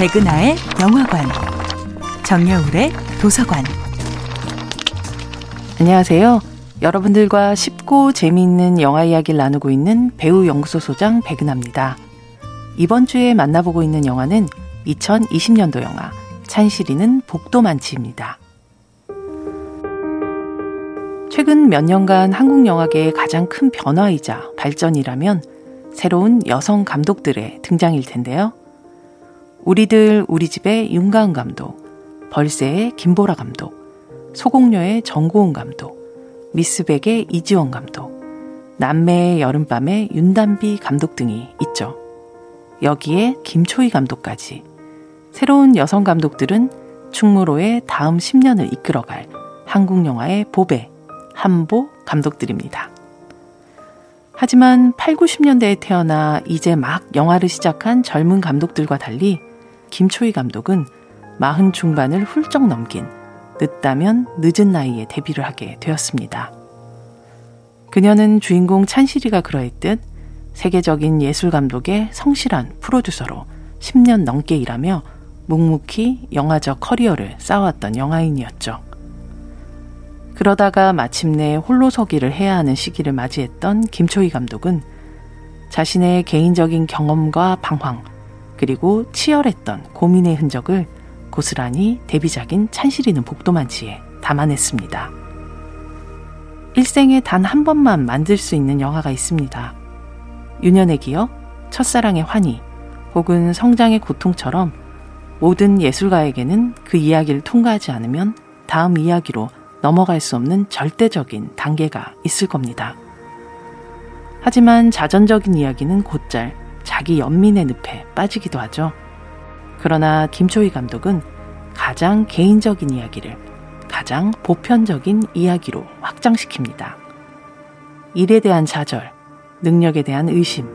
백은하의 영화관, 정여울의 도서관. 안녕하세요. 여러분들과 쉽고 재미있는 영화 이야기를 나누고 있는 배우 연구소 소장 백은하입니다. 이번 주에 만나보고 있는 영화는 2020년도 영화 찬실이는 복도 만치입니다. 최근 몇 년간 한국 영화계의 가장 큰 변화이자 발전이라면 새로운 여성 감독들의 등장일 텐데요. 우리들 우리 집의 윤가은 감독, 벌새의 김보라 감독, 소공녀의 정고은 감독, 미스백의 이지원 감독, 남매의 여름밤의 윤단비 감독 등이 있죠. 여기에 김초희 감독까지 새로운 여성 감독들은 충무로의 다음 10년을 이끌어갈 한국 영화의 보배, 한보 감독들입니다. 하지만 8, 90년대에 태어나 이제 막 영화를 시작한 젊은 감독들과 달리 김초희 감독은 마흔 중반을 훌쩍 넘긴 늦다면 늦은 나이에 데뷔를 하게 되었습니다. 그녀는 주인공 찬실이가 그러했듯 세계적인 예술 감독의 성실한 프로듀서로 10년 넘게 일하며 묵묵히 영화적 커리어를 쌓아왔던 영화인이었죠. 그러다가 마침내 홀로 서기를 해야 하는 시기를 맞이했던 김초희 감독은 자신의 개인적인 경험과 방황, 그리고 치열했던 고민의 흔적을 고스란히 데뷔작인 찬실이는 복도만치에 담아냈습니다. 일생에 단 한 번만 만들 수 있는 영화가 있습니다. 유년의 기억, 첫사랑의 환희, 혹은 성장의 고통처럼 모든 예술가에게는 그 이야기를 통과하지 않으면 다음 이야기로 넘어갈 수 없는 절대적인 단계가 있을 겁니다. 하지만 자전적인 이야기는 곧잘 자기 연민의 늪에 빠지기도 하죠. 그러나 김초희 감독은 가장 개인적인 이야기를 가장 보편적인 이야기로 확장시킵니다. 일에 대한 좌절, 능력에 대한 의심,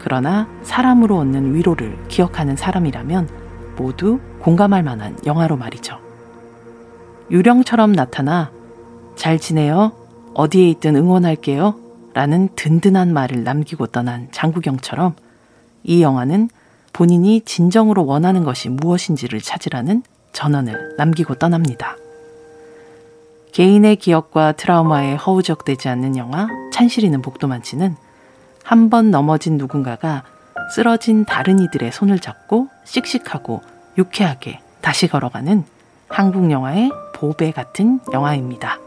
그러나 사람으로 얻는 위로를 기억하는 사람이라면 모두 공감할 만한 영화로 말이죠. 유령처럼 나타나 잘 지내요? 어디에 있든 응원할게요? 라는 든든한 말을 남기고 떠난 장구경처럼 이 영화는 본인이 진정으로 원하는 것이 무엇인지를 찾으라는 전언을 남기고 떠납니다. 개인의 기억과 트라우마에 허우적대지 않는 영화 찬실이는 복도만치는 한 번 넘어진 누군가가 쓰러진 다른 이들의 손을 잡고 씩씩하고 유쾌하게 다시 걸어가는 한국 영화의 보배 같은 영화입니다.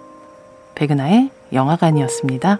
백은하의 영화관이었습니다.